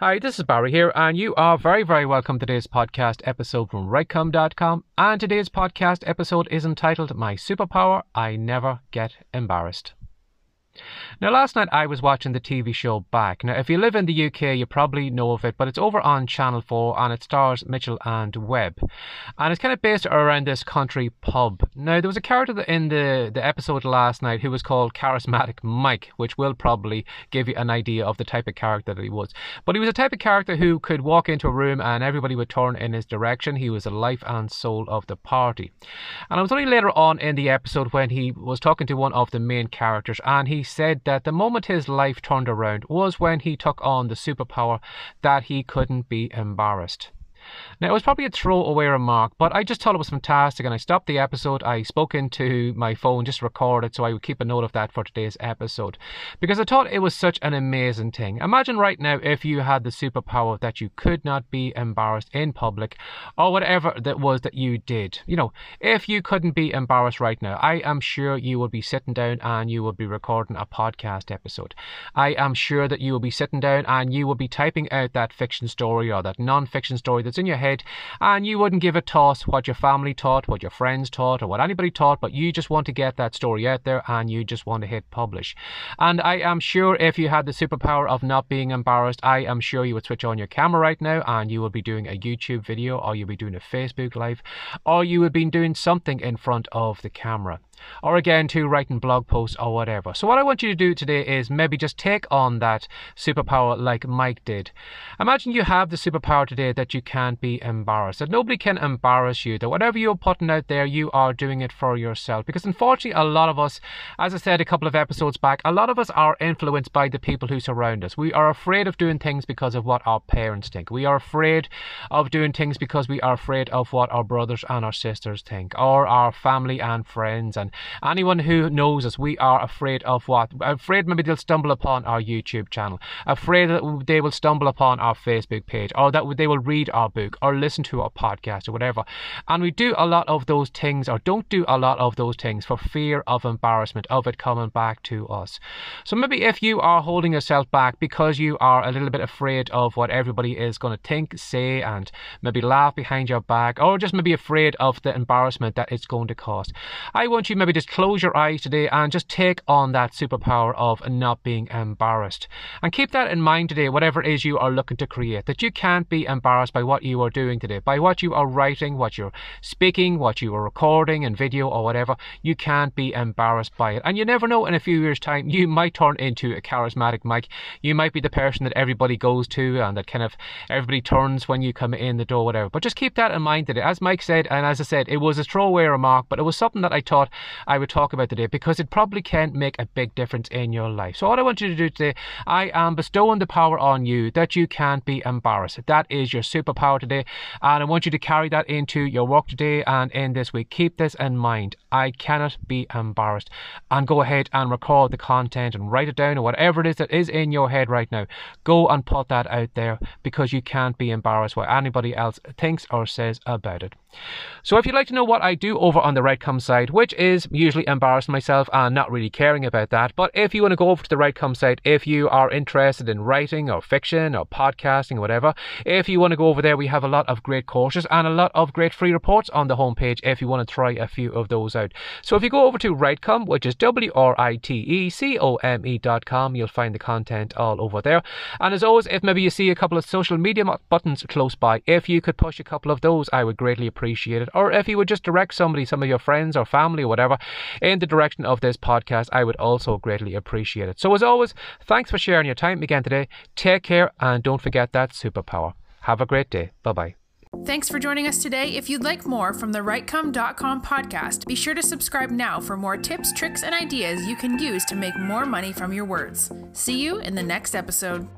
Hi, this is Barry here, and you are very, very welcome to today's podcast episode from WriteCome.com. And today's podcast episode is entitled My Superpower I Never Get Embarrassed. Now, last night I was watching the TV show Back. Now, if you live in the UK, you probably know of it, but it's over on Channel 4 and it stars Mitchell and Webb. And it's kind of based around this country pub. Now, there was a character in the, the episode last night who was called Charismatic Mike, which will probably give you an idea of the type of character that he was. But he was a type of character who could walk into a room and everybody would turn in his direction. He was the life and soul of the party. And it was only later on in the episode when he was talking to one of the main characters and he said that the moment his life turned around was when he took on the superpower that he couldn't be embarrassed. Now, it was probably a throwaway remark, but I just thought it was fantastic and I stopped the episode. I spoke into my phone, just recorded, so I would keep a note of that for today's episode because I thought it was such an amazing thing. Imagine right now if you had the superpower that you could not be embarrassed in public or whatever that was that you did. You know, if you couldn't be embarrassed right now, I am sure you would be sitting down and you would be recording a podcast episode. I am sure that you will be sitting down and you will be typing out that fiction story or that non fiction story that's in your head and you wouldn't give a toss what your family taught, what your friends taught, or what anybody taught, but you just want to get that story out there and you just want to hit publish. And I am sure if you had the superpower of not being embarrassed, I am sure you would switch on your camera right now and you would be doing a YouTube video or you'd be doing a Facebook live or you would be doing something in front of the camera or again to writing blog posts or whatever. So what I want you to do today is maybe just take on that superpower like Mike did. Imagine you have the superpower today that you can't be embarrassed, that nobody can embarrass you, that whatever you're putting out there, you are doing it for yourself. Because unfortunately, a lot of us, as I said a couple of episodes back, a lot of us are influenced by the people who surround us. We are afraid of doing things because of what our parents think. We are afraid of doing things because we are afraid of what our brothers and our sisters think, or our family and friends and anyone who knows us, we are afraid of what? Afraid maybe they'll stumble upon our YouTube channel, afraid that they will stumble upon our Facebook page, or that they will read our book, or listen to our podcast, or whatever. And we do a lot of those things, or don't do a lot of those things for fear of embarrassment, of it coming back to us. So maybe if you are holding yourself back because you are a little bit afraid of what everybody is going to think, say, and maybe laugh behind your back, or just maybe afraid of the embarrassment that it's going to cause, I want you maybe just close your eyes today and just take on that superpower of not being embarrassed. And keep that in mind today, whatever it is you are looking to create, that you can't be embarrassed by what you are doing today, by what you are writing, what you're speaking, what you are recording in video or whatever. You can't be embarrassed by it. And you never know, in a few years' time, you might turn into a charismatic Mike. You might be the person that everybody goes to and that kind of everybody turns when you come in the door, whatever. But just keep that in mind today. As Mike said, and as I said, it was a throwaway remark, but it was something that I thought I would talk about today because it probably can make a big difference in your life. So, what I want you to do today, I am bestowing the power on you that you can't be embarrassed. That is your superpower today, and I want you to carry that into your work today and in this week. Keep this in mind. I cannot be embarrassed. And go ahead and record the content and write it down or whatever it is that is in your head right now. Go and put that out there because you can't be embarrassed what anybody else thinks or says about it. So, if you'd like to know what I do over on the WriteCome side, which is usually embarrassing myself and not really caring about that, but if you want to go over to the WriteCome site, if you are interested in writing or fiction or podcasting or whatever, if you want to go over there, we have a lot of great courses and a lot of great free reports on the homepage if you want to try a few of those out. So, if you go over to WriteCome, which is W R I T E C O M E dot com, you'll find the content all over there. And as always, if maybe you see a couple of social media buttons close by, if you could push a couple of those, I would greatly appreciate it. Or if you would just direct somebody, some of your friends or family or whatever, in the direction of this podcast, I would also greatly appreciate it. So, as always, thanks for sharing your time again today. Take care and don't forget that superpower. Have a great day. Bye bye. Thanks for joining us today. If you'd like more from the WriteCome.com podcast, be sure to subscribe now for more tips, tricks, and ideas you can use to make more money from your words. See you in the next episode.